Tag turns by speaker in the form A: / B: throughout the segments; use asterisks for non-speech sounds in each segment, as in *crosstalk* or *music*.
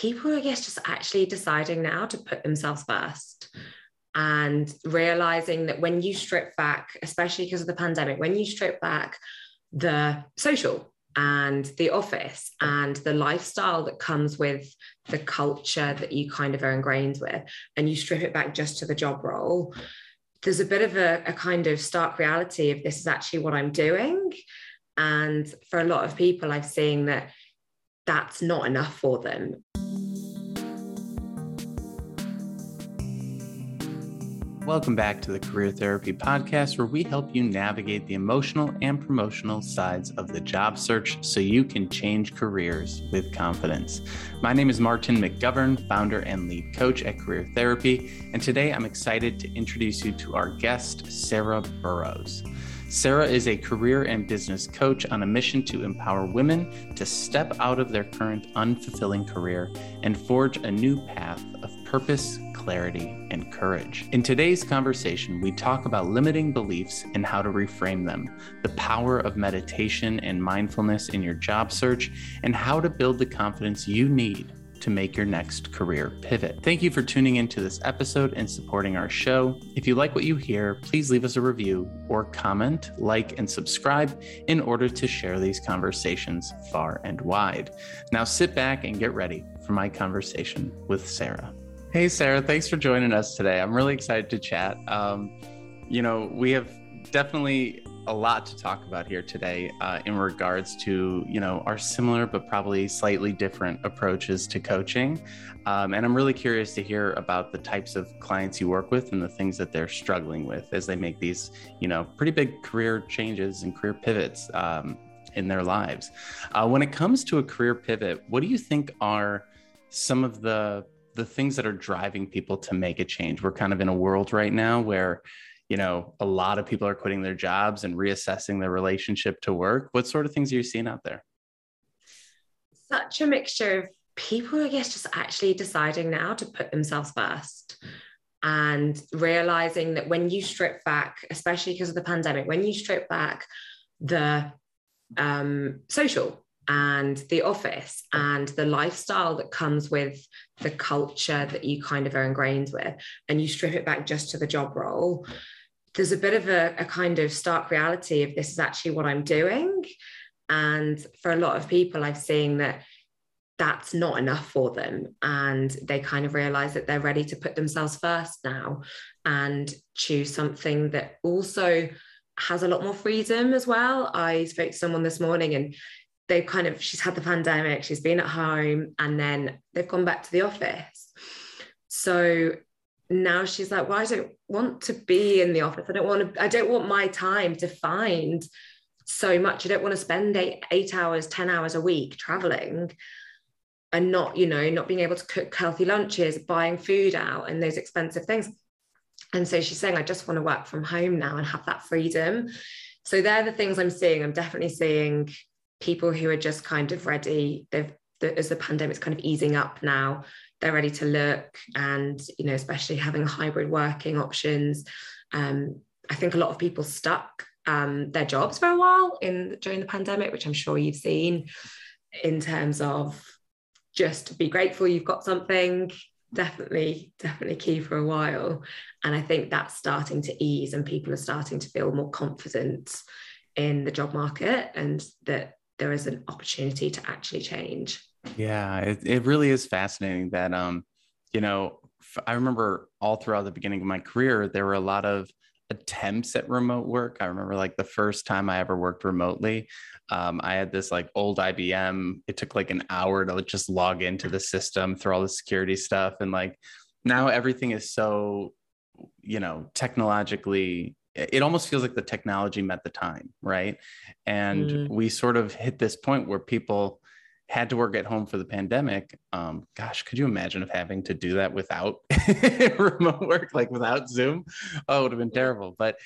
A: people, I guess, just actually deciding now to put themselves first and realizing that when you strip back, especially because of the pandemic, when you strip back the social and the office and the lifestyle that comes with the culture that you kind of are ingrained with, and you strip it back just to the job role, there's a bit of a, a kind of stark reality of this is actually what I'm doing. And for a lot of people, I've seen that that's not enough for them.
B: Welcome back to the Career Therapy Podcast, where we help you navigate the emotional and promotional sides of the job search so you can change careers with confidence. My name is Martin McGovern, founder and lead coach at Career Therapy, and today I'm excited to introduce you to our guest, Sarah Burrows. Sarah is a career and business coach on a mission to empower women to step out of their current unfulfilling career and forge a new path of purpose, clarity, and courage. In today's conversation, we talk about limiting beliefs and how to reframe them, the power of meditation and mindfulness in your job search, and how to build the confidence you need to make your next career pivot. Thank you for tuning into this episode and supporting our show. If you like what you hear, please leave us a review or comment, like, and subscribe in order to share these conversations far and wide. Now sit back and get ready for my conversation with Sarah. Hey, Sarah, thanks for joining us today. I'm really excited to chat. Um, you know, we have definitely a lot to talk about here today uh, in regards to you know our similar but probably slightly different approaches to coaching um, and i'm really curious to hear about the types of clients you work with and the things that they're struggling with as they make these you know pretty big career changes and career pivots um, in their lives uh, when it comes to a career pivot what do you think are some of the the things that are driving people to make a change. We're kind of in a world right now where, you know, a lot of people are quitting their jobs and reassessing their relationship to work. What sort of things are you seeing out there?
A: Such a mixture of people, I guess, just actually deciding now to put themselves first and realizing that when you strip back, especially because of the pandemic, when you strip back the um, social and the office and the lifestyle that comes with the culture that you kind of are ingrained with, and you strip it back just to the job role, there's a bit of a, a kind of stark reality of this is actually what I'm doing. And for a lot of people, I've seen that that's not enough for them. And they kind of realize that they're ready to put themselves first now and choose something that also has a lot more freedom as well. I spoke to someone this morning and they've kind of she's had the pandemic she's been at home and then they've gone back to the office. So now she's like well i don't want to be in the office. I don't want to i don't want my time defined so much. I don't want to spend eight, eight hours 10 hours a week traveling and not you know not being able to cook healthy lunches buying food out and those expensive things. And so she's saying i just want to work from home now and have that freedom. So they're the things i'm seeing. I'm definitely seeing people who are just kind of ready they've the, as the pandemic's kind of easing up now they're ready to look and you know especially having hybrid working options. Um, i think a lot of people stuck um, their jobs for a while in during the pandemic which i'm sure you've seen in terms of just be grateful you've got something definitely definitely key for a while. And i think that's starting to ease and people are starting to feel more confident in the job market and that there is an opportunity to actually change.
B: Yeah, it, it really is fascinating that, um, you know, I remember all throughout the beginning of my career, there were a lot of attempts at remote work. I remember like the first time I ever worked remotely, um, I had this like old IBM. It took like an hour to just log into the system through all the security stuff. And like now everything is so, you know, technologically it almost feels like the technology met the time, right? And mm. we sort of hit this point where people had to work at home for the pandemic. Um, gosh, could you imagine of having to do that without *laughs* remote work, like without Zoom? Oh, it would have been terrible. But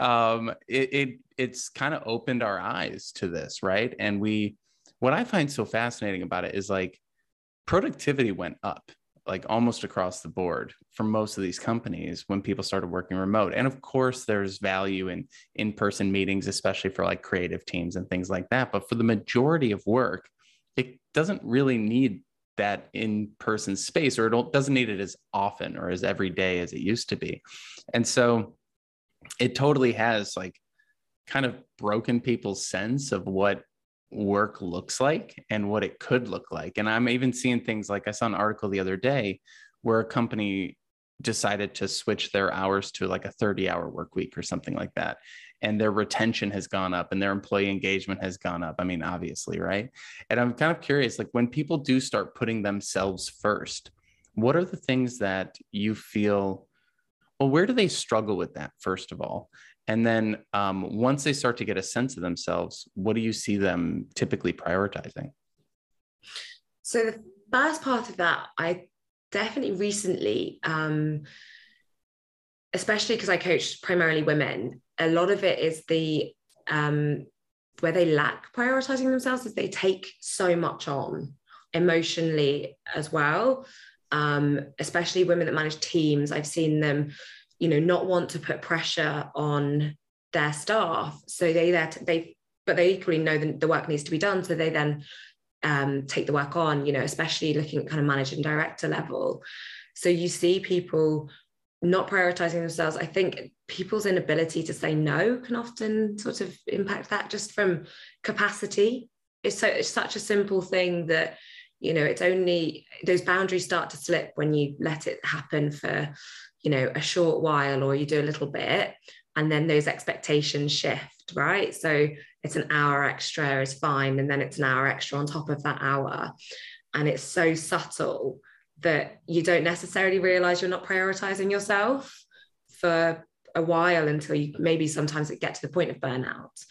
B: um, it, it it's kind of opened our eyes to this, right? And we, what I find so fascinating about it is like productivity went up like almost across the board for most of these companies when people started working remote. And of course, there's value in in person meetings, especially for like creative teams and things like that. But for the majority of work, it doesn't really need that in-person space or it doesn't need it as often or as every day as it used to be and so it totally has like kind of broken people's sense of what work looks like and what it could look like. And i'm even seeing things like i saw an article the other day where a company decided to switch their hours to like a 30 hour work week or something like that. And their retention has gone up and their employee engagement has gone up. I mean obviously right? And i'm kind of curious like when people do start putting themselves first what are the things that you feel well where do they struggle with that first of all and then um, once they start to get a sense of themselves what do you see them typically prioritizing
A: so the first part of that i definitely recently, um, especially because I coach primarily women, a lot of it is the um, where they lack prioritizing themselves is they take so much on emotionally as well. Um, especially women that manage teams, I've seen them, you know, not want to put pressure on their staff, so they that they, but they equally know that the work needs to be done, so they then um, take the work on, you know, especially looking at kind of managing director level. So you see people not prioritizing themselves. I think people's inability to say no can often sort of impact that just from capacity. It's so it's such a simple thing that you know it's only those boundaries start to slip when you let it happen for you know a short while or you do a little bit and then those expectations shift right? So it's an hour extra is fine and then it's an hour extra on top of that hour. And it's so subtle that you don't necessarily realize you're not prioritizing yourself for a while until you maybe sometimes it get to the point of burnout.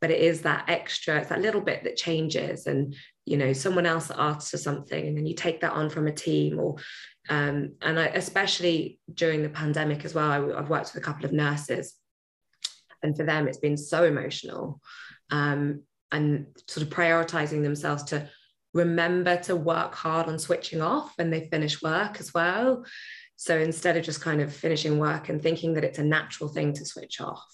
A: But it is that extra it's that little bit that changes. And you know someone else asks for something and then you take that on from a team or um, and I, especially during the pandemic as well I, i've worked with a couple of nurses and for them it's been so emotional um, and sort of prioritizing themselves to remember to work hard on switching off when they finish work as well. So instead of just kind of finishing work and thinking that it's a natural thing to switch off,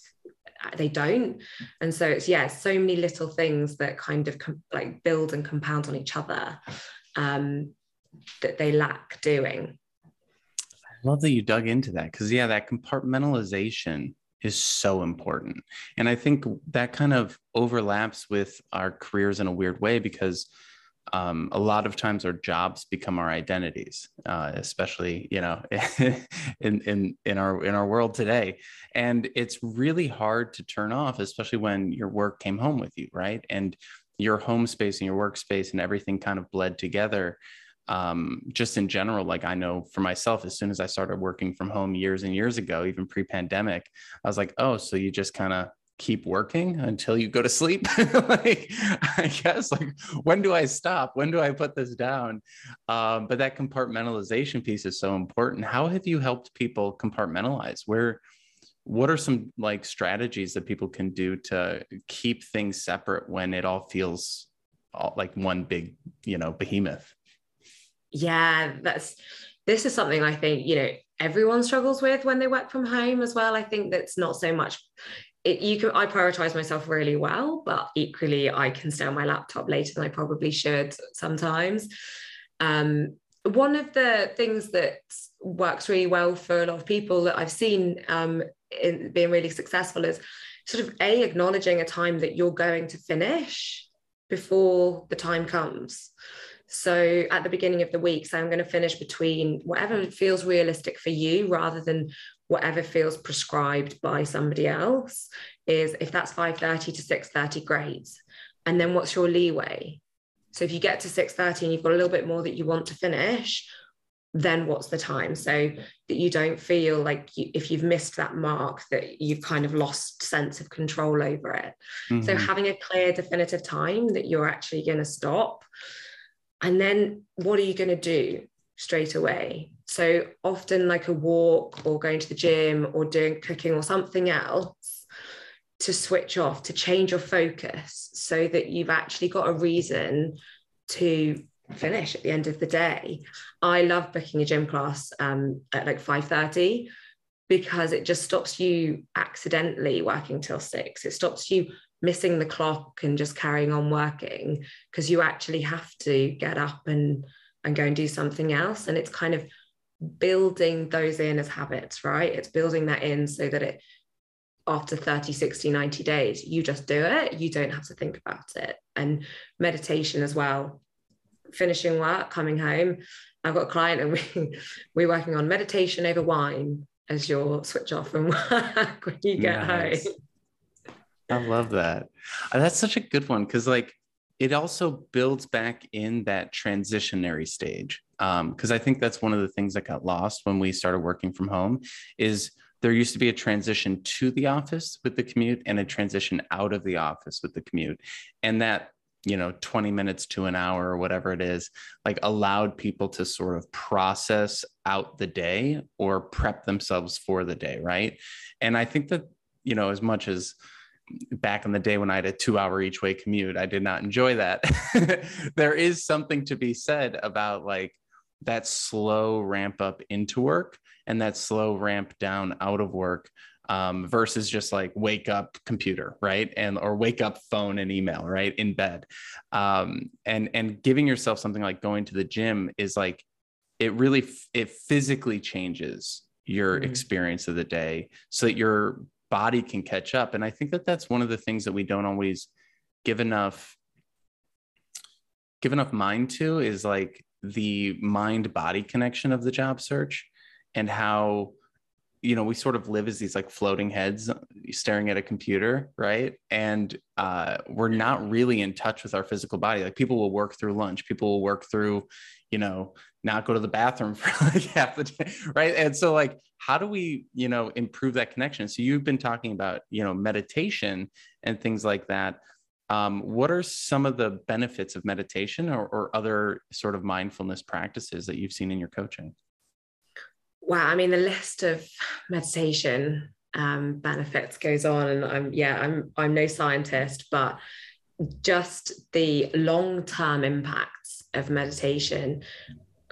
A: uh, they don't. And so it's, yeah, so many little things that kind of com- like build and compound on each other um, that they lack doing.
B: I love that you dug into that because, yeah, that compartmentalization is so important. And I think that kind of overlaps with our careers in a weird way because um, a lot of times our jobs become our identities, uh, especially you know *laughs* in in in our in our world today, and it's really hard to turn off, especially when your work came home with you, right? And your home space and your workspace and everything kind of bled together um, just in general, like I know for myself, as soon as I started working from home years and years ago, even pre pandemic, I was like, oh, so you just kind of keep working until you go to sleep? *laughs* Like i guess like when do i stop? When do i put this down? Um, but that compartmentalization piece is so important. How have you helped people compartmentalize? Where what are some like strategies that people can do to keep things separate when it all feels all, like one big you know behemoth
A: yeah that's this is something i think you know everyone struggles with when they work from home as well. I think that's not so much it, you can i prioritize myself really well but equally i can stay on my laptop later than i probably should sometimes. Um, one of the things that works really well for a lot of people that i've seen um, in being really successful is sort of a acknowledging a time that you're going to finish before the time comes so at the beginning of the week, say I'm going to finish between whatever feels realistic for you rather than whatever feels prescribed by somebody else is if that's 5.30 to 6.30 great. And then what's your leeway? So if you get to 6.30 and you've got a little bit more that you want to finish then what's the time? So that you don't feel like you, if you've missed that mark that you've kind of lost sense of control over it. Mm-hmm. so having a clear definitive time that you're actually going to stop and then what are you going to do straight away? So often like a walk or going to the gym or doing cooking or something else to switch off to change your focus so that you've actually got a reason to finish at the end of the day. I love booking a gym class um, at like 5.30 because it just stops you accidentally working till six. It stops you missing the clock and just carrying on working because you actually have to get up and and go and do something else. And it's kind of building those in as habits, right? It's building that in so that it, after 30, 60, 90 days, you just do it. You don't have to think about it. And meditation as well. Finishing work, coming home. I've got a client and we, *laughs* we're working on meditation over wine as your switch off from *laughs* work when you get nice. home.
B: I love that. That's such a good one because, like, it also builds back in that transitionary stage. Because um, I think that's one of the things that got lost when we started working from home is there used to be a transition to the office with the commute and a transition out of the office with the commute. And that you know 20 minutes to an hour or whatever it is like allowed people to sort of process out the day or prep themselves for the day right and i think that you know as much as back in the day when I had a two hour each way commute, I did not enjoy that. *laughs* there is something to be said about like that slow ramp up into work and that slow ramp down out of work um, versus just like wake up computer right and or wake up phone and email right in bed um, and and giving yourself something like going to the gym is like it really it physically changes your mm-hmm. experience of the day so that you're body can catch up. And I think that that's one of the things that we don't always give enough give enough mind to is like the mind body connection of the job search and how you know we sort of live as these like floating heads staring at a computer right? And uh, we're not really in touch with our physical body. Like people will work through lunch. People will work through you know not go to the bathroom *laughs* for like half the day right? And so like how do we you know improve that connection? So you've been talking about you know meditation and things like that. Um, what are some of the benefits of meditation or, or other sort of mindfulness practices that you've seen in your coaching?
A: Wow i mean the list of meditation um, benefits goes on and i'm yeah i'm i'm no scientist but just the long-term impacts of meditation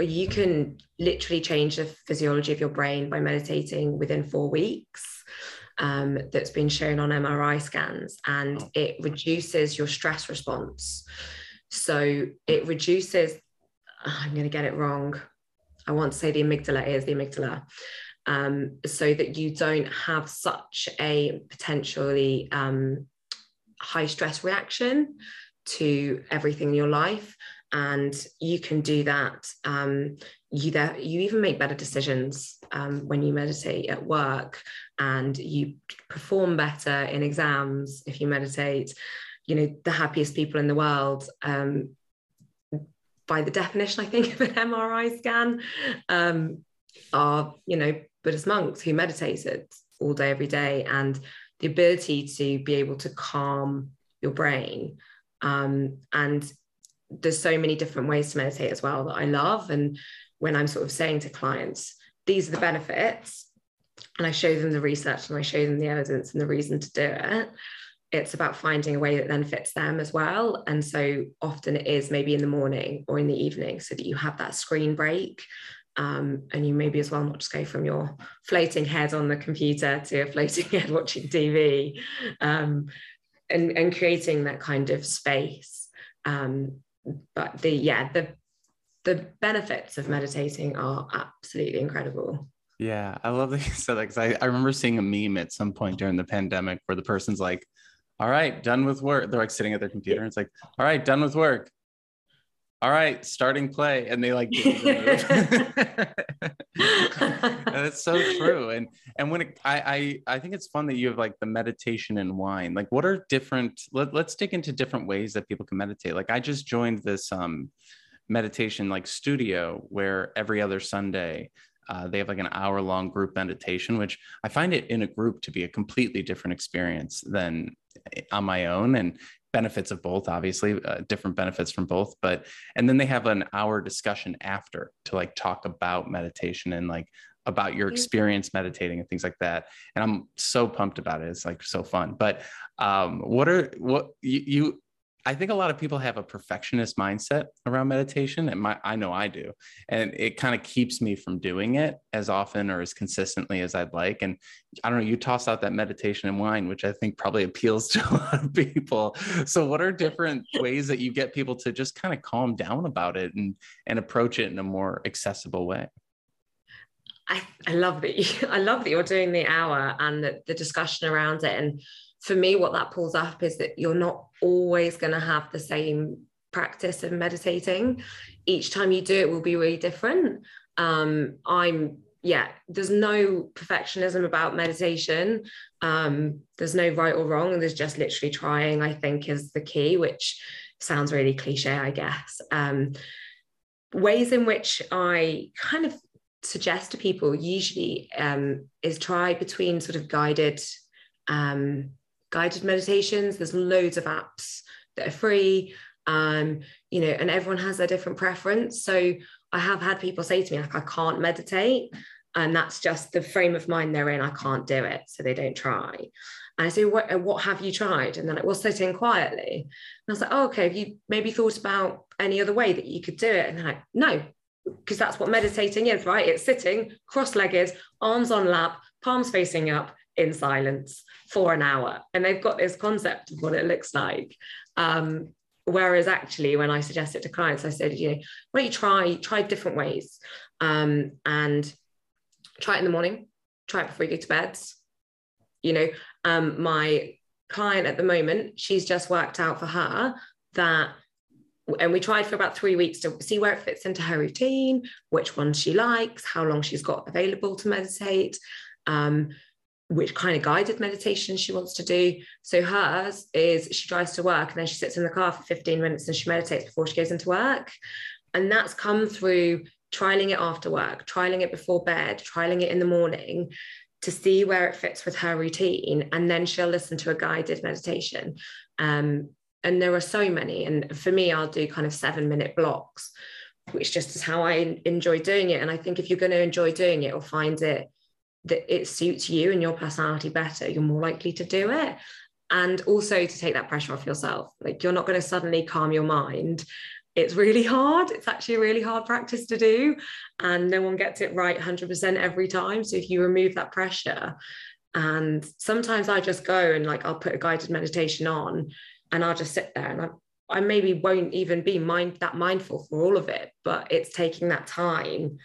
A: you can literally change the physiology of your brain by meditating within four weeks. Um, that's been shown on MRI scans, and it reduces your stress response. So it reduces, I'm going to get it wrong. I want to say the amygdala is the amygdala, um, so that you don't have such a potentially um, high stress reaction to everything in your life and you can do that um, you that you even make better decisions um, when you meditate at work and you perform better in exams if you meditate. You know the happiest people in the world um, by the definition i think *laughs* of an mri scan um, are you know buddhist monks who meditated all day every day. And the ability to be able to calm your brain um, and there's so many different ways to meditate as well that I love. And when I'm sort of saying to clients, these are the benefits, and I show them the research and I show them the evidence and the reason to do it, it's about finding a way that then fits them as well. And so often it is maybe in the morning or in the evening so that you have that screen break. Um, and you maybe as well not just go from your floating head on the computer to a floating *laughs* head watching TV um, and, and creating that kind of space um, but the yeah the the benefits of meditating are absolutely incredible.
B: Yeah i love that you *laughs* said that because I, I remember seeing a meme at some point during the pandemic where the person's like all right done with work. They're like sitting at their computer and it's like all right done with work. All right, starting play. And they like, *laughs* *laughs* that's so true. And, and when it, I, I, I think it's fun that you have like the meditation and wine, like what are different, let, let's dig into different ways that people can meditate. Like I just joined this, um, meditation like studio where every other Sunday, uh, they have like an hour long group meditation, which I find it in a group to be a completely different experience than on my own. And benefits of both obviously uh, different benefits from both but and then they have an hour discussion after to like talk about meditation and like about your experience meditating and things like that and i'm so pumped about it it's like so fun but um what are what you, you I think a lot of people have a perfectionist mindset around meditation, and my I know I do, and it kind of keeps me from doing it as often or as consistently as I'd like. And I don't know, you toss out that meditation and wine, which I think probably *laughs* appeals to a lot of people. So, what are different *laughs* ways that you get people to just kind of calm down about it and and approach it in a more accessible way?
A: I, I love that you, *laughs* I love that you're doing the hour and the, the discussion around it and for me, what that pulls up is that you're not always going to have the same practice of meditating. Each time you do it will be really different. Um, I'm yeah, there's no perfectionism about meditation. Um, there's no right or wrong. There's just literally trying, I think, is the key, which sounds really cliche, I guess. Um, ways in which I kind of suggest to people usually um, is try between sort of guided um, guided meditations. There's loads of apps that are free. Um, you know, and everyone has their different preference. So I have had people say to me, like, I can't meditate. And that's just the frame of mind they're in. I can't do it. So they don't try. And I say, what, what have you tried? And then it will sit in quietly. And I was like, oh, okay, have you maybe thought about any other way that you could do it? And they're like, no, because that's what meditating is, right? It's sitting cross legged, arms on lap, palms facing up, in silence for an hour. And they've got this concept of what it looks like. Um, whereas actually, when I suggest it to clients, I said, you know, why don't you try, try different ways um, and try it in the morning, try it before you go to bed. You know, um, my client at the moment, she's just worked out for her that and we tried for about three weeks to see where it fits into her routine, which one she likes, how long she's got available to meditate. Um, which kind of guided meditation she wants to do. So hers is she drives to work and then she sits in the car for 15 minutes and she meditates before she goes into work. And that's come through trialing it after work, trialing it before bed, trialing it in the morning to see where it fits with her routine. And then she'll listen to a guided meditation. Um, and there are so many. And for me, I'll do kind of seven minute blocks, which just is how I enjoy doing it. And I think if you're going to enjoy doing it or find it that it suits you and your personality better, you're more likely to do it. And also to take that pressure off yourself. Like you're not going to suddenly calm your mind. It's really hard. It's actually a really hard practice to do. And no one gets it right 100% every time. So if you remove that pressure, and sometimes I just go and like I'll put a guided meditation on and I'll just sit there and I I maybe won't even be mind that mindful for all of it, but it's taking that time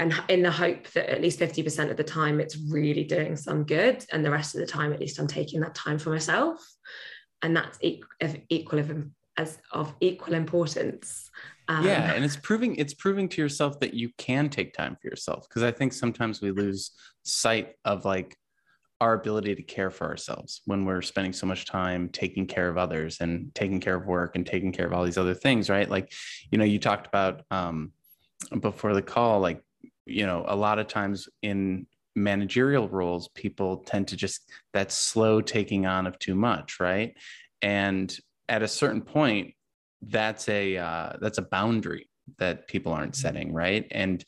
A: and in the hope that at least 50% of the time it's really doing some good and the rest of the time at least i'm taking that time for myself. And that's equal of, as of equal importance.
B: Um, yeah and it's proving it's proving to yourself that you can take time for yourself because i think sometimes we lose sight of like our ability to care for ourselves when we're spending so much time taking care of others and taking care of work and taking care of all these other things right? Like you know you talked about um, before the call like you know a lot of times in managerial roles people tend to just that slow taking on of too much right? And at a certain point that's a uh, that's a boundary that people aren't mm-hmm. setting right? And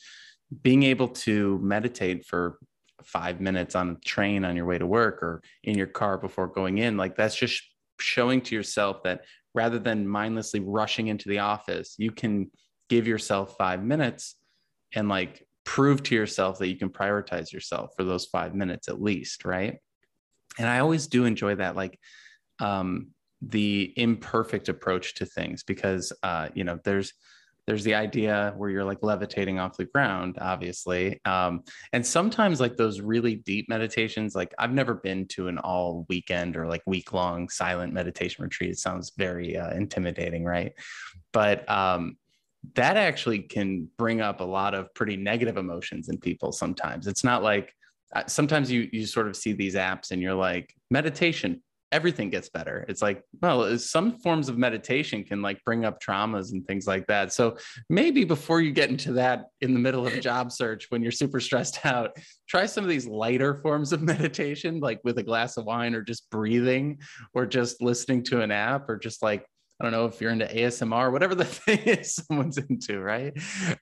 B: being able to meditate for five minutes on a train on your way to work or in your car before going in like that's just showing to yourself that rather than mindlessly rushing into the office you can give yourself five minutes and like prove to yourself that you can prioritize yourself for those five minutes at least right? And i always do enjoy that like um, the imperfect approach to things because uh, you know there's there's the idea where you're like levitating off the ground obviously um, and sometimes like those really deep meditations like i've never been to an all weekend or like week long silent meditation retreat. It sounds very uh, intimidating right? But um, that actually can bring up a lot of pretty negative emotions in people sometimes. It's not like uh, sometimes you you sort of see these apps and you're like meditation everything gets better. It's like well some forms of meditation can like bring up traumas and things like that. So maybe before you get into that in the middle of a job search when you're super stressed *laughs* out try some of these lighter forms of *laughs* meditation like with a glass of wine or just breathing or just listening to an app or just like I don't know if you're into ASMR, whatever the *laughs* thing is someone's into, right?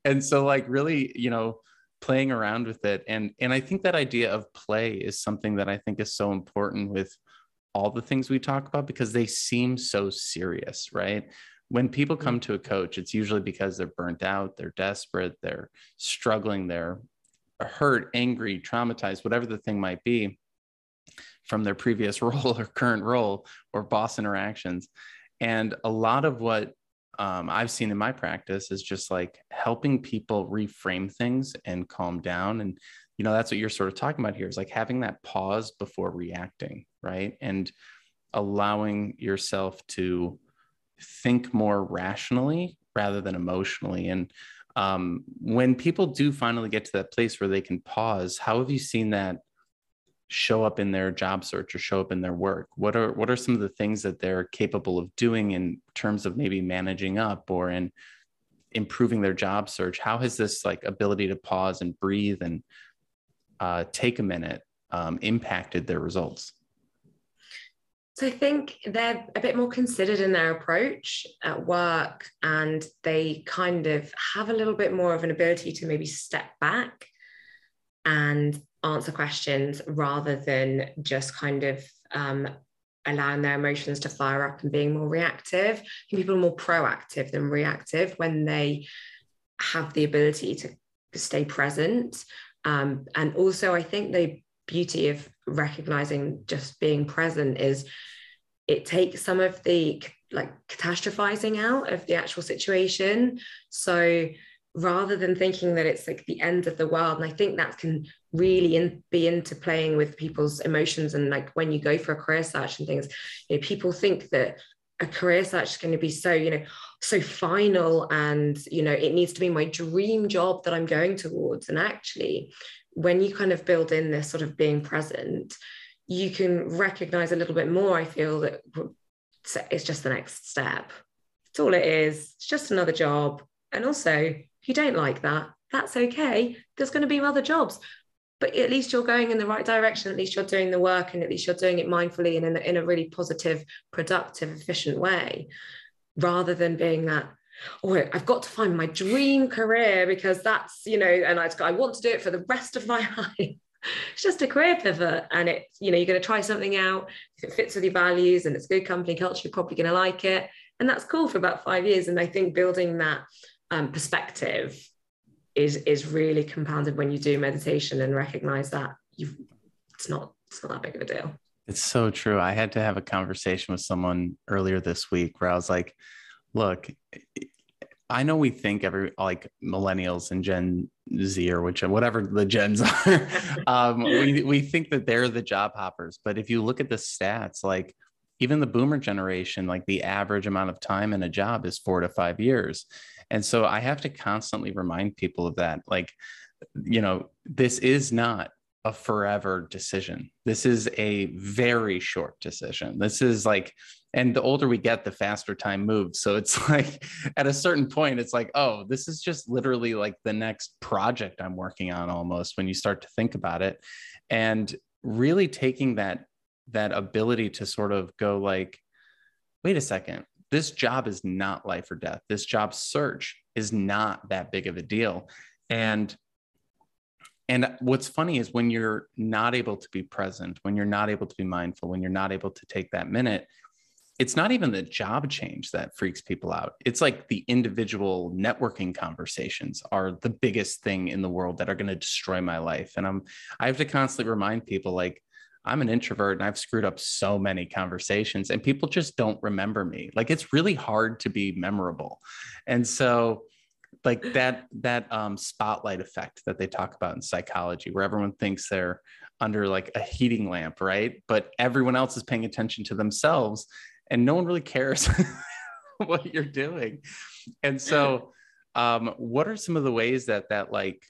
B: And so like really, you know, playing around with it. And and I think that idea of play is something that I think is so important with all the things we talk about because they seem so serious, right? When people mm-hmm. come to a coach, it's usually because they're burnt out, they're desperate, they're struggling, they're hurt, angry, traumatized, whatever the thing might be from their previous *laughs* role or current role or boss interactions. And a lot of what um, I've seen in my practice is just like helping people reframe things and calm down. And, you know, that's what you're sort of talking about here is like having that pause before reacting, right? And allowing yourself to think more rationally rather than emotionally. And um, when people do finally get to that place where they can pause, how have you seen that show up in their job search or show up in their work? What are what are some of the things that they're capable of doing in terms of maybe managing up or in improving their job search? How has this like ability to pause and breathe and uh, take a minute um, impacted their results?
A: So I think they're a bit more considered in their approach at work and they kind of have a little bit more of an ability to maybe step back and answer questions rather than just kind of um, allowing their emotions to fire up and being more reactive. people are more proactive than reactive when they have the ability to stay present. Um, and also, I think the beauty of recognizing just being present is it takes some of the like catastrophizing out of the actual situation. So rather than thinking that it's like the end of the world and i think that can really in, be into playing with people's emotions and like when you go for a career search and things you know people think that a career search is going to be so you know so final and you know it needs to be my dream job that i'm going towards and actually when you kind of build in this sort of being present you can recognize a little bit more i feel that it's just the next step it's all it is it's just another job and also if you don't like that, that's okay. There's going to be other jobs. But at least you're going in the right direction. At least you're doing the work and at least you're doing it mindfully and in a, in a really positive, productive, efficient way, rather than being that, oh, I've got to find my dream career because that's, you know, and I, I want to do it for the rest of my *laughs* life. it's just a career pivot and it you know you're going to try something out if it fits with your values and it's good company culture you're probably going to like it and that's cool for about five years and i think building that um, perspective is is really compounded when you do meditation and recognize that you it's not it's not that big of a deal.
B: It's so true. I had to have a conversation with someone earlier this week where I was like, look, I know we think every like millennials and Gen Z or which whatever the gens *laughs* are, um, we, we think that they're the job hoppers. But if you look at the stats, like even the boomer generation, like the average amount of time in a job is four to five years. And so I have to constantly remind people of that. Like, you know, this is not a forever decision. This is a very short decision. This is like, and the older we get, the faster time moves. So it's *laughs* like at a certain point, it's like, oh, this is just literally like the next project I'm working on almost when you start to think about it. And really taking that that ability to sort of go like, wait a second, this job is not life or death. This job search is not that big of a deal. And and what's funny is when you're not able to be present, when you're not able to be mindful, when you're not able to take that minute, it's not even the job change that freaks people out. It's like the individual networking conversations are the biggest thing in the world that are going to destroy my life. And I'm I have to constantly remind people like I'm an introvert and I've screwed up so many conversations and people just don't remember me. Like it's really hard to be memorable. And so like that that um, spotlight effect that they talk about in psychology where everyone thinks they're under like a heating lamp, right? But everyone else is paying attention to themselves and no one really cares *laughs* what you're doing. And so um, what are some of the ways that that like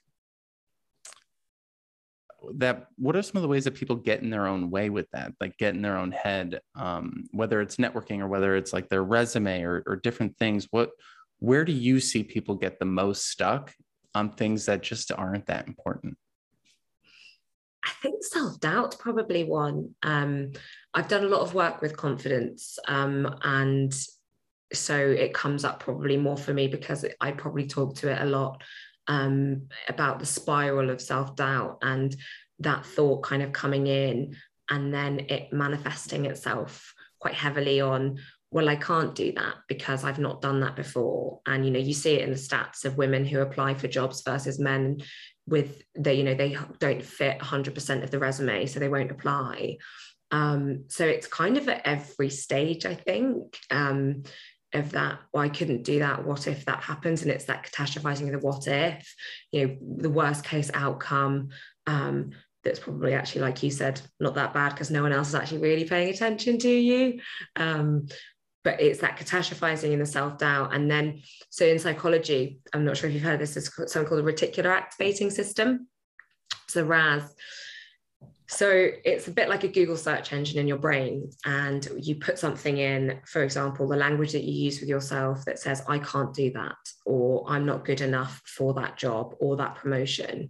B: that what are some of the ways that people get in their own way with that like get in their own head um, whether it's networking or whether it's like their resume or, or different things what where do you see people get the most stuck on things that just aren't that important
A: I think self doubt probably one. Um, I've done a lot of work with confidence, um, and so it comes up probably more for me because I probably talk to it a lot um, about the spiral of self doubt and that thought kind of coming in and then it manifesting itself quite heavily on well i can't do that because i've not done that before. And you know you see it in the stats of women who apply for jobs versus men with they you know they don't fit 100% of the resume so they won't apply. Um, so it's kind of at every stage i think um, of that well i couldn't do that. What if that happens? And it's that catastrophizing of the what if you know the worst case outcome um, that's probably actually like you said not that bad because no one else is actually really paying attention to you. Um, but it's that catastrophizing and the self-doubt. And then so in psychology i'm not sure if you've heard this is something called the reticular activating system. So ras. So it's a bit like a google search engine in your brain and you put something in for example the language that you use with yourself that says i can't do that or i'm not good enough for that job or that promotion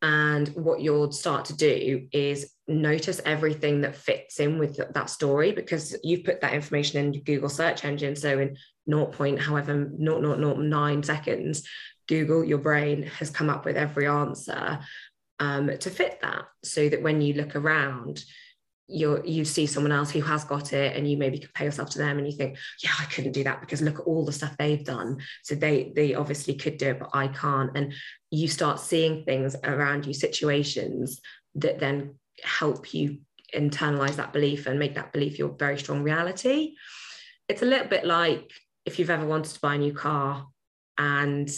A: and what you'll start to do is notice everything that fits in with that story because you've put that information in Google search engine. So in 0. Point, however 0.09 seconds, Google, your brain has come up with every answer um, to fit that so that when you look around, you you see someone else who has got it and you maybe compare yourself to them and you think yeah i couldn't do that because look at all the stuff they've done. So they they obviously could do it but i can't. And you start seeing things around you situations that then help you internalize that belief and make that belief your very strong reality. It's a little bit like if you've ever wanted to buy a new car and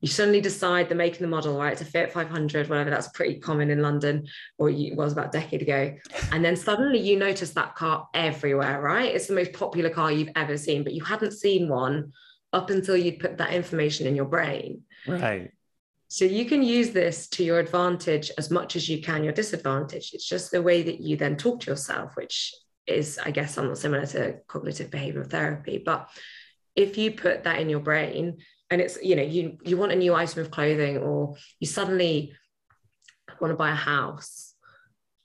A: you suddenly decide the make and the model, right? It's a Fiat 500, whatever. That's pretty common in London, or it was about a decade ago. And then suddenly you notice that car everywhere, right? It's the most popular car you've ever seen, but you hadn't seen one up until you'd put that information in your brain.
B: Right.
A: So you can use this to your advantage as much as you can your disadvantage. It's just the way that you then talk to yourself, which is, I guess, somewhat similar to cognitive behavioral therapy. But if you put that in your brain, and it's you know you you want a new item of clothing or you suddenly want to buy a house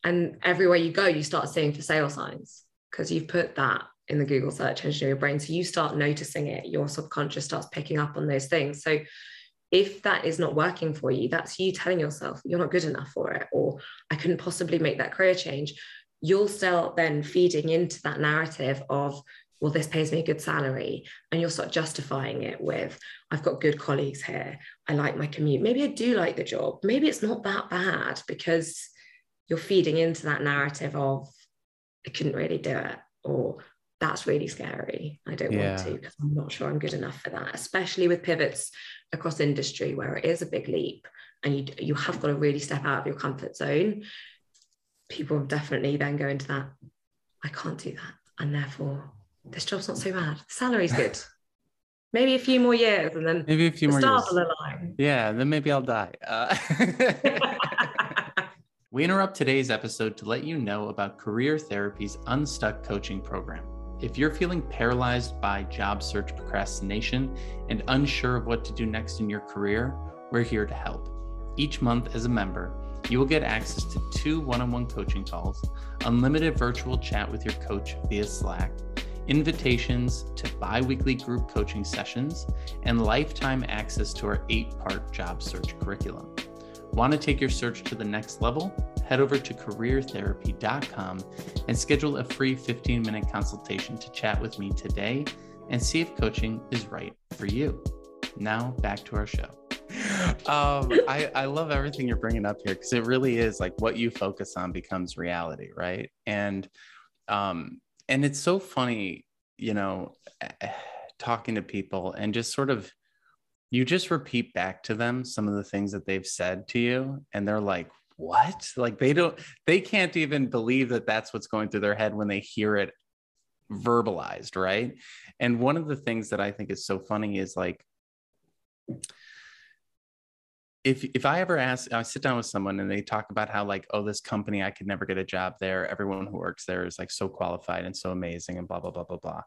A: and everywhere you go you start seeing for sale signs because you've put that in the google search engine in your brain. So you start noticing it your subconscious starts picking up on those things. So if that is not working for you that's you telling yourself you're not good enough for it or i couldn't possibly make that career change you'll start then feeding into that narrative of well, this pays me a good salary. And you'll start justifying it with, I've got good colleagues here. I like my commute. Maybe I do like the job. Maybe it's not that bad because you're feeding into that narrative of, I couldn't really do it. Or that's really scary. I don't yeah. want to because I'm not sure I'm good enough for that, especially with pivots across industry where it is a big leap and you, you have got to really step out of your comfort zone. People definitely then go into that, I can't do that. And therefore, this job's not so bad. The salary's good. maybe a few more years and then
B: maybe a few more
A: stars
B: years.
A: will align.
B: Yeah, then maybe I'll die. Uh, *laughs* we interrupt today's episode to let you know about Career Therapy's Unstuck coaching program. If you're feeling paralyzed by job search procrastination and unsure of what to do next in your career, we're here to help. Each month, as a member, you will get access to two one on one coaching calls, unlimited virtual chat with your coach via Slack invitations to bi weekly group coaching sessions, and lifetime access to our eight part job search curriculum. Want to take your search to the next level? Head over to careertherapy.com and schedule a free 15 minute consultation to chat with me today and see if coaching is right for you. Now, back to our show. Um, I, I love everything you're bringing up here because it really is like what you focus on becomes reality, right? And um, and it's so funny, you know, eh, talking to people and just sort of you just repeat back to them some of the things that they've said to you and they're like what? Like they don't they can't even believe that that's what's going through their head when they hear it verbalized right? And one of the things that i think is so funny is like if if I ever ask, I sit down with someone and they talk about how like, oh, this company, I could never get a job there. Everyone who works there is like so qualified and so amazing and blah blah blah blah blah.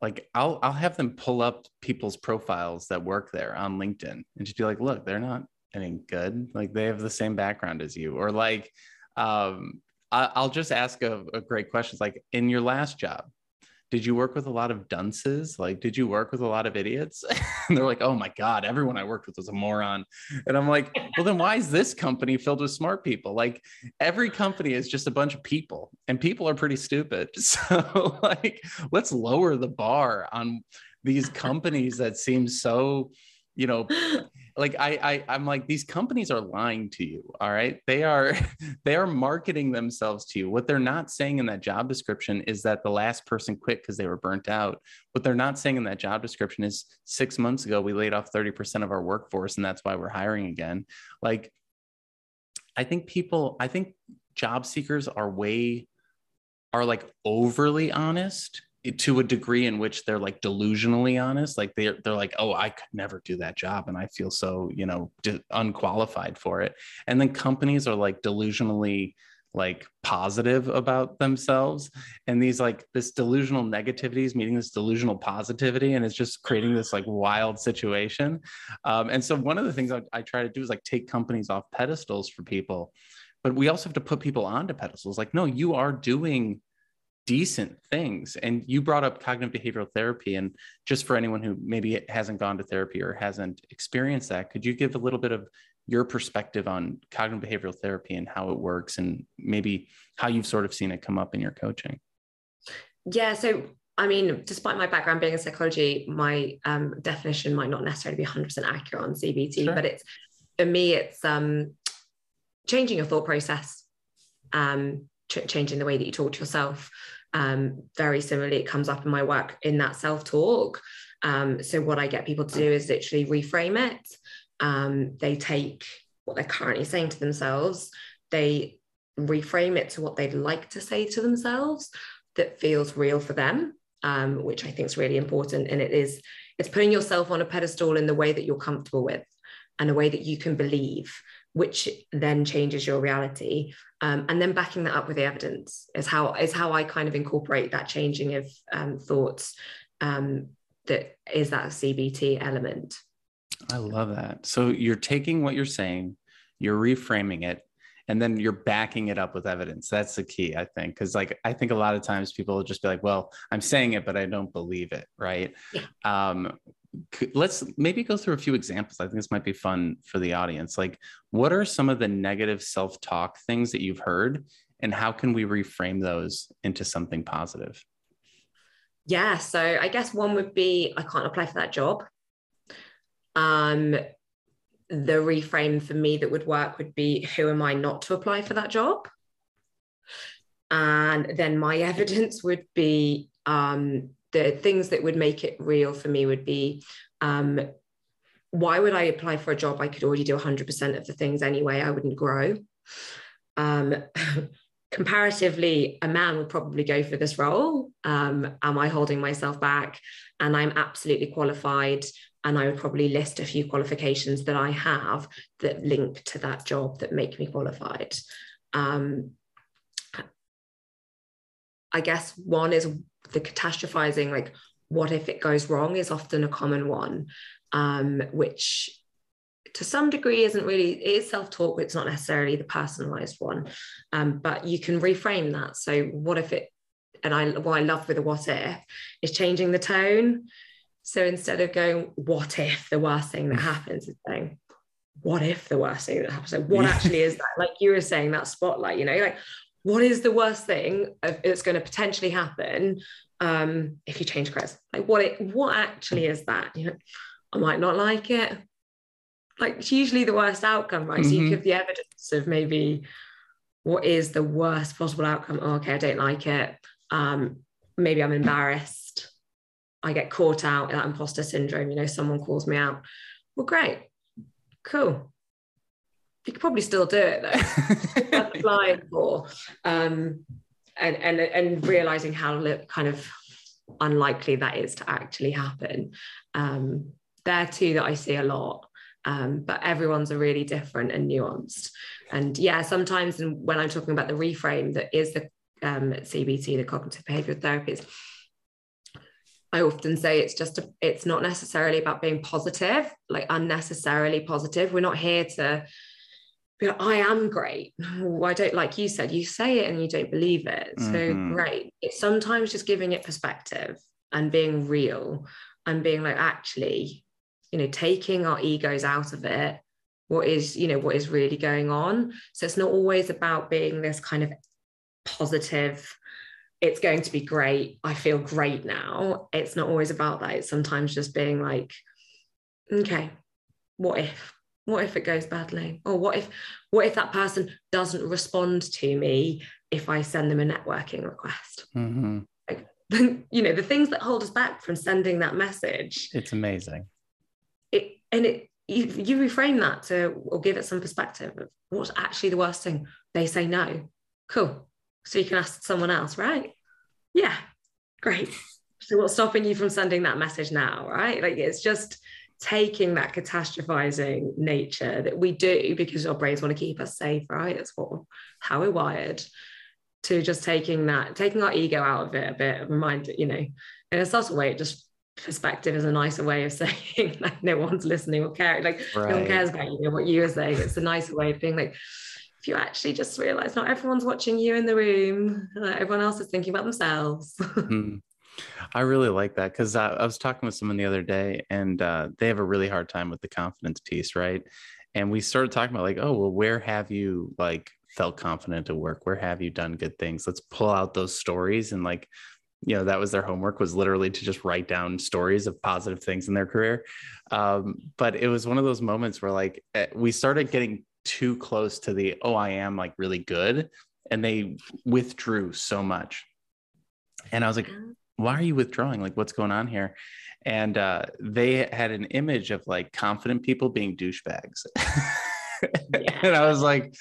B: Like I'll I'll have them pull up people's profiles that work there on LinkedIn and just be like, look, they're not any good. Like they have the same background as you, or like, um, I, will just ask a, a great question. It's like in your last job, did you work with a lot of dunces? Like, did you work with a lot of idiots? *laughs* and they're like, oh my God, everyone I worked with was a moron. And I'm like, well, then why is this company filled with smart people? Like, every company is just a bunch of people, and people are pretty stupid. *laughs* So, like, let's lower the bar on these companies that seem so, you know, like I, I i'm like these companies are lying to you all right? They are *laughs* they are marketing themselves to you. What they're not saying in that job description is that the last person quit because they were burnt out. What they're not saying in that job description is six months ago we laid off 30% of our workforce and that's why we're hiring again. Like i think people i think job seekers are way are like overly honest to a degree in which they're like delusionally honest like they're, they're like oh i could never do that job and i feel so you know d- unqualified for it. And then companies are like delusionally like positive about themselves and these like this delusional negativity is meeting this delusional positivity and it's just creating this like wild situation. Um, and so one of the things I, I try to do is like take companies off pedestals for people but we also have to put people onto pedestals. Like no you are doing decent things. And you brought up cognitive behavioral therapy. And just for anyone who maybe hasn't gone to therapy or hasn't experienced that, could you give a little bit of your perspective on cognitive behavioral therapy and how it works and maybe how you've sort of seen it come up in your coaching?
A: Yeah. So, I mean, despite my background being in psychology, my um, definition might not necessarily be 100% accurate on CBT, sure. but it's for me, it's um, changing your thought process, um, ch- changing the way that you talk to yourself, um, very similarly, it comes up in my work in that self talk. Um, so, what I get people to do is literally reframe it. Um, they take what they're currently saying to themselves, they reframe it to what they'd like to say to themselves that feels real for them, um, which I think is really important. And it is, it's putting yourself on a pedestal in the way that you're comfortable with and a way that you can believe which then changes your reality. Um, and then backing that up with the evidence is how is how i kind of incorporate that changing of um, thoughts um, that is that cbt element.
B: I love that. So you're taking what you're saying you're reframing it and then you're backing it up with evidence. That's the key i think because like i think a lot of times people will just be like well i'm saying it but i don't believe it right? Yeah. um, let's maybe go through a few examples. I think this might be fun for the audience. Like, what are some of the negative self talk things that you've heard, and how can we reframe those into something positive?
A: Yeah, so I guess one would be I can't apply for that job. Um, the reframe for me that would work would be who am I not to apply for that job? And then my *laughs* evidence would be um, the things that would make it real for me would be um, why would I apply for a job I could already do 100% of the things anyway? I wouldn't grow. Um, *laughs* comparatively, a man would probably go for this role. Um, am I holding myself back? And I'm absolutely qualified. And I would probably list a few qualifications that I have that link to that job that make me qualified. Um, I guess one is the catastrophizing, like, what if it goes wrong, is often a common one, um, which to some degree isn't really it is self-talk but it's not necessarily the personalized one. Um, but you can reframe that. So what if it and i what i love with a what if is changing the tone. So instead of going what if the worst thing that happens is saying what if the worst thing that happens? So what actually is that? Like you were saying that spotlight you know like what is the worst thing that's going to potentially happen um, if you change careers? Like what it, what actually is that? You know, I might not like it. Like it's usually the worst outcome, right? Mm-hmm. So you mm-hmm. give the evidence of maybe what is the worst possible outcome. Oh, okay, I don't like it. Um, maybe I'm embarrassed. I get caught out in that imposter syndrome. You know, someone calls me out. Well, great, cool you could probably still do it though. *laughs* applying for, um, and and and realizing how kind of unlikely that is to actually happen. Um, there too, that I see a lot. Um, but everyone's are really different and nuanced. And yeah, sometimes when I'm talking about the reframe that is the um, CBT, the cognitive behavioral therapies, I often say it's just a, it's not necessarily about being positive, like unnecessarily positive. We're not here to like, I am great. I don't like you said, you say it and you don't believe it. So
B: Mhm.
A: great. It's sometimes just giving it perspective and being real and being like, actually, you know, taking our egos out of it. What is, you know, what is really going on? So it's not always about being this kind of positive, it's going to be great. I feel great now. It's not always about that. It's sometimes just being like, okay, what if? What if it goes badly? Or what if what if that person doesn't respond to me if I send them a networking request?
B: Mhm.
A: you know, the things that hold us back from sending that message.
B: It's amazing.
A: It and it you, you reframe that to or give it some perspective of what's actually the worst thing. They say no. Cool. So you can ask someone else, right? Yeah, great. So what's stopping you from sending that message now, right? Like it's just taking that catastrophizing nature that we do because our brains want to keep us safe, right? It's what how we're wired to just taking that, taking our ego out of it a bit, remind you know, in a subtle way, just perspective is a nicer way of *laughs* saying like no one's listening or caring, like no one cares about you know what you are saying. It's a nicer way of being like, if you actually just realize not everyone's watching you in the room, everyone else is thinking about themselves. *laughs*
B: Mm. I really like that because I, I was talking with someone the other day and uh, they have a really hard time with the confidence piece, right? And we started talking about like, oh, well, where have you like felt confident at work? Where have you done good things? Let's pull out those stories and like, you know, that was their homework was literally to just write down stories of positive things in their career. Um, but it was one of those moments where like eh, we started getting too close to the oh, I am like really good, and they withdrew so much. And I was like, why are you withdrawing? Like, what's going on here? And uh, they had an image of like confident people being douchebags. *laughs* and I was like,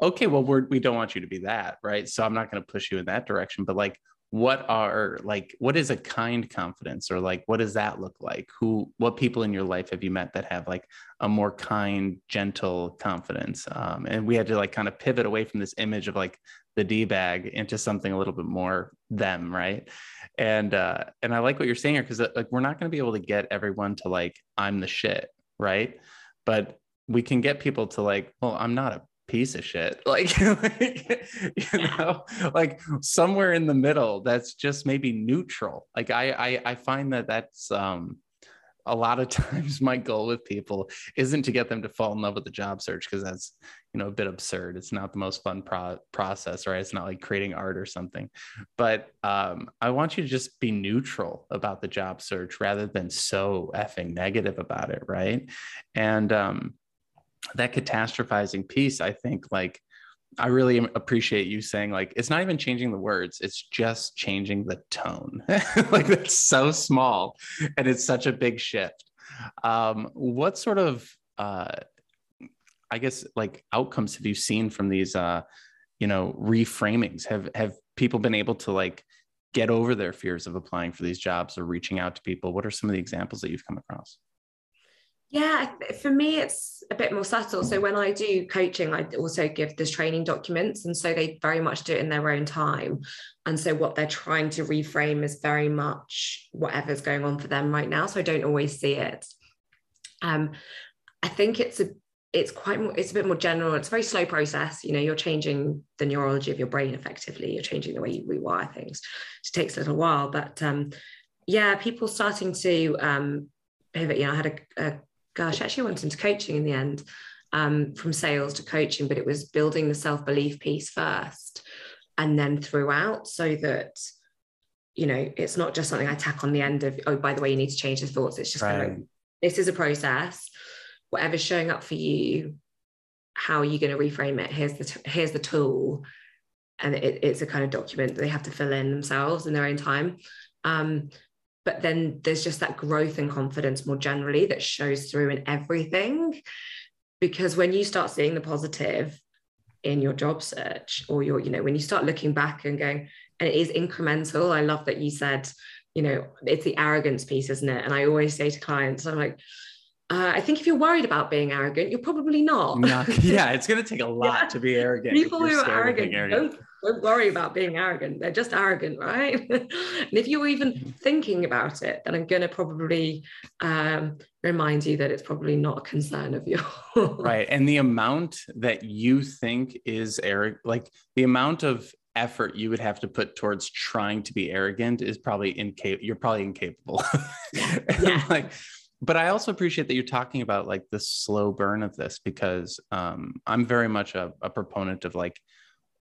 B: okay, well, we're, we don't want you to be that. Right. So I'm not going to push you in that direction. But like, what are like, what is a kind confidence or like, what does that look like? Who, what people in your life have you met that have like a more kind, gentle confidence? Um, and we had to like kind of pivot away from this image of like the D bag into something a little bit more them. Right? And uh and i like what you're saying here because like we're not going to be able to get everyone to like i'm the shit right? But we can get people to like well i'm not a piece of shit. *laughs* Like, like *laughs* you know like somewhere in the middle that's just maybe neutral. Like I, I i find that that's um a lot of *laughs* times my goal with people isn't to get them to fall in love with the job search because that's you know a bit absurd. It's not the most fun pro- process right? It's not like creating art or something. But um, i want you to just be neutral about the job search rather than so effing negative about it right? And um, that catastrophizing piece i think like I really appreciate you saying like it's not even changing the words, it's just changing the tone. *laughs* like that's so small and it's such a big shift. Um, what sort of uh, I guess like outcomes have you seen from these uh, you know, reframings? Have have people been able to like get over their fears of applying for these jobs or reaching out to people? What are some of the examples that you've come across?
A: Yeah, for me, it's a bit more subtle. So when I do coaching, I also give this training documents. And so they very much do it in their own time. And so what they're trying to reframe is very much whatever's going on for them right now. So I don't always see it. Um, I think it's a it's quite more, it's a bit more general. It's a very slow process. You know, you're changing the neurology of your brain effectively. You're changing the way you rewire things. It takes a little while, but um, yeah, people starting to um, pivot. You know, I had a, a gosh, actually went into coaching in the end um, from sales to coaching, but it was building the self belief piece first and then throughout so that, you know, it's not just something I tack on the end of, oh, by the way, you need to change your thoughts. It's just
B: Right.
A: kind of, this is a process. Whatever's showing up for you, how are you going to reframe it? Here's the, t- here's the tool. And it, it's a kind of document that they have to fill in themselves in their own time. Um, but then there's just that growth and confidence more generally that shows through in everything because when you start seeing the positive in your job search or your you know when you start looking back and going and it is incremental i love that you said you know it's the arrogance piece isn't it and i always say to clients i'm like uh, i think if you're worried about being arrogant you're probably not
B: Not- *laughs* yeah, it's going to take a lot
A: Yeah.
B: to be arrogant.
A: people who are
B: being
A: arrogant, Don't, don't worry about being arrogant they're just arrogant right *laughs* and if you're even thinking about it then i'm going to probably um, remind you that it's probably not a concern of *laughs* yours.
B: right. And the amount that you think is Eric, like the amount of effort you would have to put towards trying to be arrogant is probably incapable. You're probably incapable. *laughs* yeah. like, but I also appreciate that you're talking about like the slow burn of this because um, I'm very much a, a proponent of like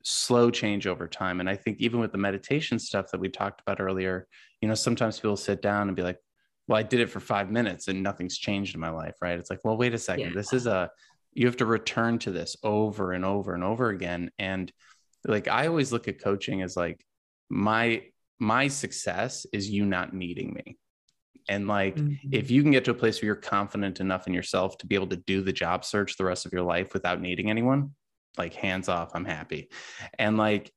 B: slow change over time. And I think even with the meditation stuff that we talked about earlier, you know, sometimes people sit down and be like, well, I did it for five minutes and nothing's changed in my life, right? It's like, well, wait a second. Yeah. This is a, you have to return to this over and over and over again. And like, I always look at coaching as like, my, my success is you not needing me. And like, mm-hmm. if you can get to a place where you're confident enough in yourself to be able to do the job search the rest of your life without needing anyone, like hands off, I'm happy. And like,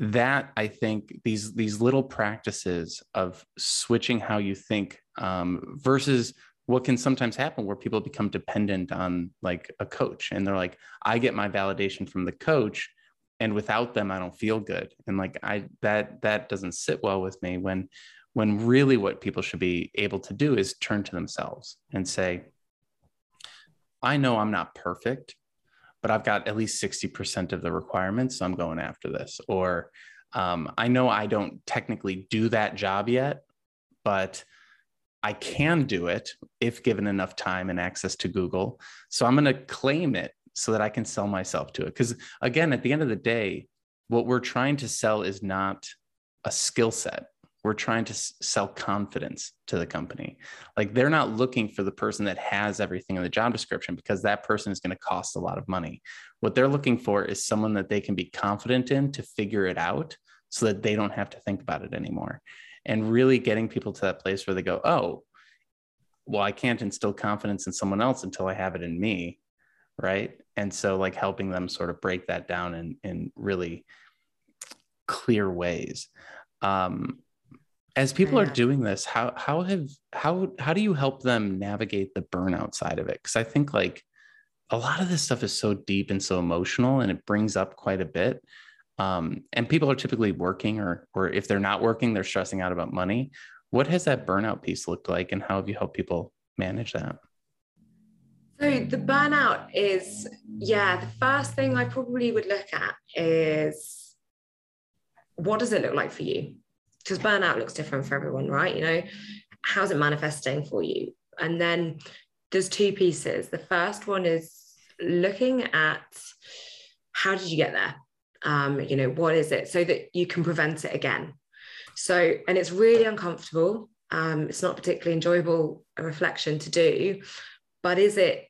B: that i think these these little practices of switching how you think um, versus what can sometimes happen where people become dependent on like a coach and they're like i get my validation from the coach and without them i don't feel good and like i that that doesn't sit well with me when when really what people should be able to do is turn to themselves and say i know i'm not perfect but I've got at least 60% of the requirements. So I'm going after this. Or um, I know I don't technically do that job yet, but I can do it if given enough time and access to Google. So I'm going to claim it so that I can sell myself to it. Because again, at the end of the day, what we're trying to sell is not a skill set we're trying to sell confidence to the company. Like they're not looking for the person that has everything in the job description because that person is going to cost a lot of money. What they're looking for is someone that they can be confident in to figure it out so that they don't have to think about it anymore. And really getting people to that place where they go, oh, well, I can't instill confidence in someone else until I have it in me. Right. And so, like, helping them sort of break that down in, in really clear ways. Um, as people are doing this how how have how how do you help them navigate the burnout side of it? Because i think like a lot of this stuff is so deep and so emotional and it brings up quite a bit. Um, and people are typically working or or if they're not working they're stressing out about money. What has that burnout piece looked like and how have you helped people manage that?
A: So the burnout is yeah the first thing i probably would look at is what does it look like for you because burnout looks different for everyone, right? You know, how's it manifesting for you? And then there's two pieces. The first one is looking at how did you get there? Um, you know, what is it so that you can prevent it again? So, and it's really uncomfortable. Um, it's not particularly enjoyable a reflection to do, but is it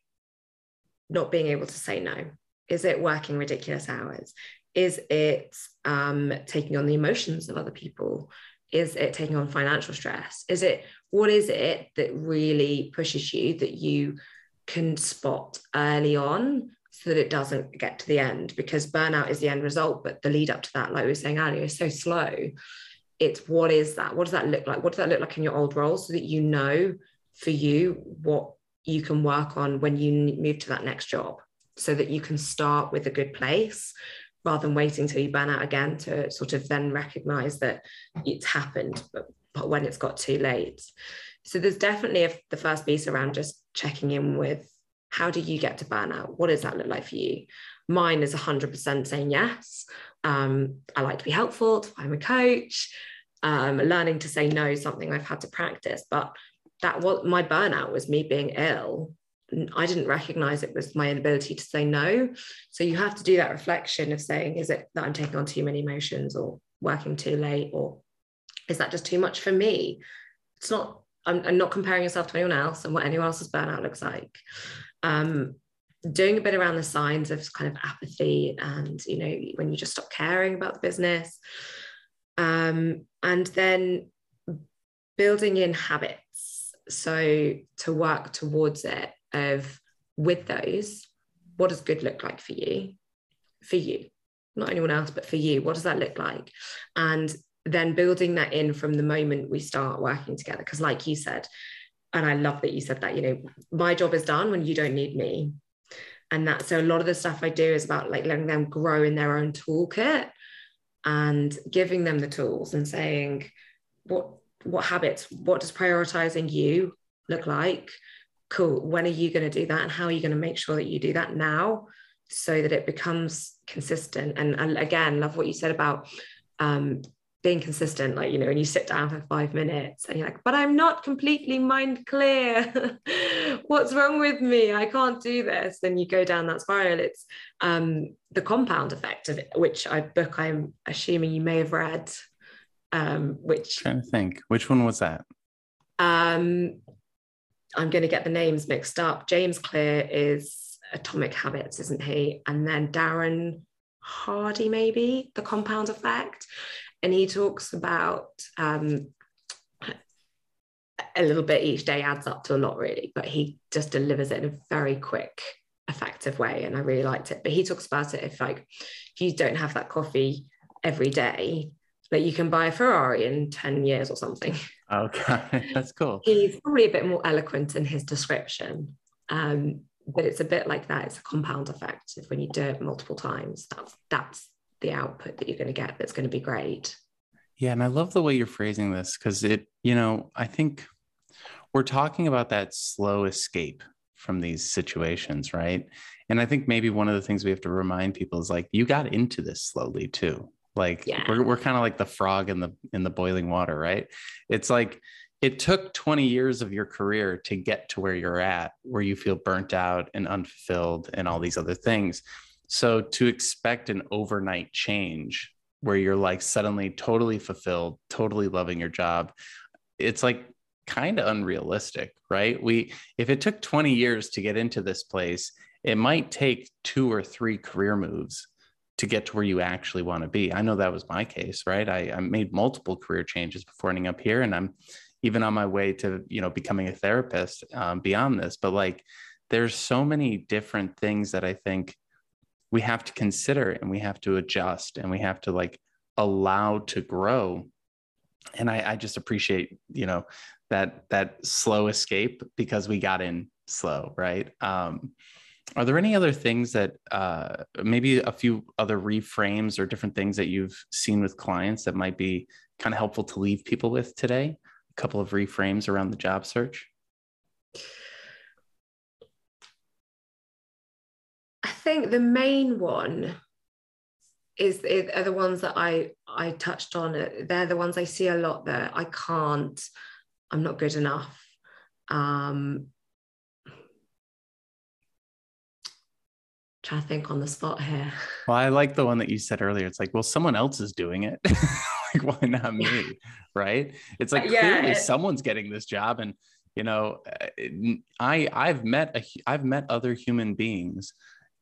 A: not being able to say no? Is it working ridiculous hours? Is it um, taking on the emotions of other people? Is it taking on financial stress? Is it what is it that really pushes you that you can spot early on so that it doesn't get to the end? Because burnout is the end result, but the lead up to that, like we were saying earlier, is so slow. It's what is that? What does that look like? What does that look like in your old role so that you know for you what you can work on when you move to that next job? so that you can start with a good place rather than waiting till you burn out again to sort of then recognize that it's happened, but, but when it's got too late. So there's definitely a, the first piece around just checking in with how do you get to burnout? What does that look like for you? Mine is 100% saying yes. Um, I like to be helpful, I'm a coach. Um, learning to say no is something I've had to practice, but that was my burnout was me being ill I didn't recognize it was my inability to say no. So you have to do that reflection of saying, is it that I'm taking on too many emotions or working too late? Or is that just too much for me? It's not, I'm, I'm not comparing yourself to anyone else and what anyone else's burnout looks like. Um, doing a bit around the signs of kind of apathy and, you know, when you just stop caring about the business. Um, and then building in habits. So to work towards it of with those, what does good look like for you? For you, not anyone else, but for you, what does that look like? And then building that in from the moment we start working together. Because, like you said, and I love that you said that, you know, my job is done when you don't need me. And that, so a lot of the stuff I do is about like letting them grow in their own toolkit and giving them the tools and saying, what, what habits, what does prioritizing you look like? Cool, when are you going to do that? And how are you going to make sure that you do that now so that it becomes consistent? And, and again, love what you said about um, being consistent. Like, you know, when you sit down for five minutes and you're like, but I'm not completely mind clear. *laughs* What's wrong with me? I can't do this. Then you go down that spiral. It's um, the compound effect of it, which I book I'm assuming you may have read. Um, which
B: I'm trying to think, which one was that?
A: Um, I'm going to get the names mixed up. James Clear is Atomic Habits, isn't he? And then Darren Hardy, maybe the compound effect. And he talks about um, a little bit each day adds up to a lot, really, but he just delivers it in a very quick, effective way. And I really liked it. But he talks about it if, like, if you don't have that coffee every day, like you can buy a Ferrari in 10 years or something.
B: Okay, *laughs* that's cool. *laughs*
A: He's probably a bit more eloquent in his description. Um, but it's a bit like that. It's a compound effect. If when you do it multiple times, that's that's the output that you're going to get that's going to be great.
B: Yeah, and I love the way you're phrasing this because it, you know, I think we're talking about that slow escape from these situations, right? And I think maybe one of the things we have to remind people is like you got into this slowly too. Like yeah. we're we're kind of like the frog in the in the boiling water, right? It's like it took 20 years of your career to get to where you're at, where you feel burnt out and unfulfilled and all these other things. So to expect an overnight change where you're like suddenly totally fulfilled, totally loving your job, it's like kind of unrealistic, right? We if it took 20 years to get into this place, it might take two or three career moves to get to where you actually want to be. I know that was my case, right? I, I made multiple career changes before ending up here, and I'm even on my way to you know becoming a therapist um, beyond this. But like, there's so many different things that I think we have to consider, and we have to adjust, and we have to like allow to grow. And I, I just appreciate you know that that slow escape because we got in slow, right? Um, are there any other things that uh, maybe a few other reframes or different things that you've seen with clients that might be kind of helpful to leave people with today? A couple of reframes around the job search.
A: I think the main one is, is are the ones that I I touched on. They're the ones I see a lot that I can't. I'm not good enough. Um, trying to think on the spot here.
B: Well, I like the one that you said earlier. It's like, well, someone else is doing it. *laughs* like, why not me? Yeah. Right? It's uh, like yeah, clearly it, someone's getting this job, and you know, eh, I I've met a I've met other human beings.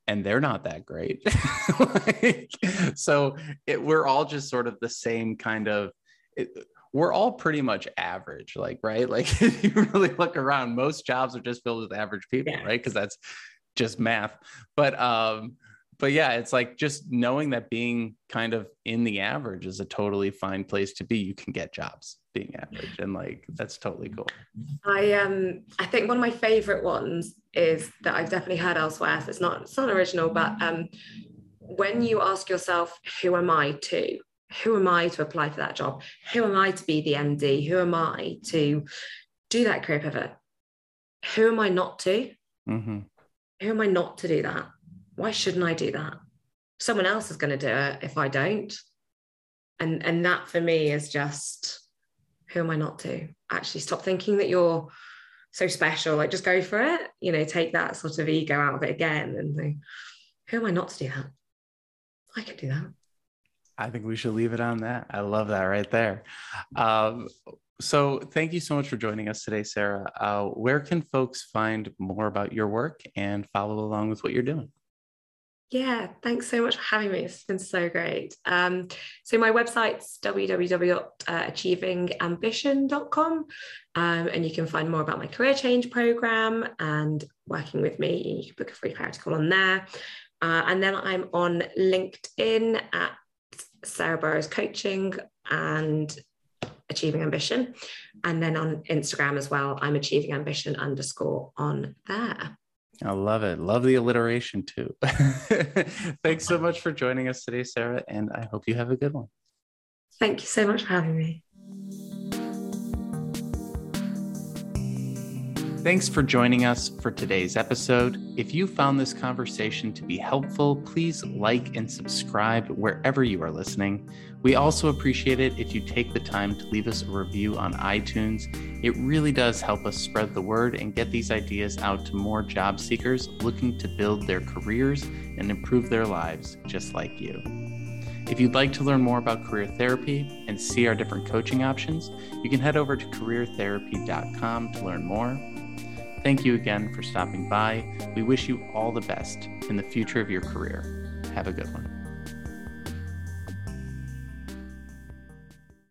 B: And they're not that great. *laughs* like, so it, we're all just sort of the same kind of. It, we're all pretty much average, like right. *laughs* Like if you really look around, most jobs are just filled with average people, yeah. right? Because that's just math. But um, but yeah, it's like just knowing that being kind of in the average is a totally fine place to be. You can get jobs being average, and like that's totally cool.
A: I um I think one of my favorite ones is that I've definitely heard elsewhere. So it's not it's not original, but um when you ask yourself, who am I to? Who am I to apply for that job? Who am I to be the MD? Who am I to do that career pivot? Who am I not to? Mm-hmm who am I not to do that? Why shouldn't I do that? Someone else is going to do it if I don't. And and that for me is just who am I not to? Actually stop thinking that you're so special. Like just go for it. You know, take that sort of ego out of it again and think, who am I not to do that? I can do that.
B: I think we should leave it on that. I love that right there. Um, so, thank you so much for joining us today, Sarah. Uh, where can folks find more about your work and follow along with what you're doing?
A: Yeah, thanks so much for having me. It's been so great. Um, so my website's www.achievingambition.com, um, and you can find more about my career change program and working with me. You can book a free practical on there. Uh, and then I'm on LinkedIn at Sarah Burrows Coaching and achieving ambition and then on instagram as well i'm achieving ambition underscore on there
B: I love it. Love the alliteration too. *laughs* Thanks so much for joining us today, Sarah, and I hope you have a good one.
A: Thank you so much for having me.
B: Thanks for joining us for today's episode. If you found this conversation to be helpful, please like and subscribe wherever you are listening. We also appreciate it if you take the time to leave us a review on iTunes. It really does help us spread the word and get these ideas out to more job seekers looking to build their careers and improve their lives just like you. If you'd like to learn more about career therapy and see our different coaching options, you can head over to careertherapy.com to learn more. Thank you again for stopping by. We wish you all the best in the future of your career. Have a good one.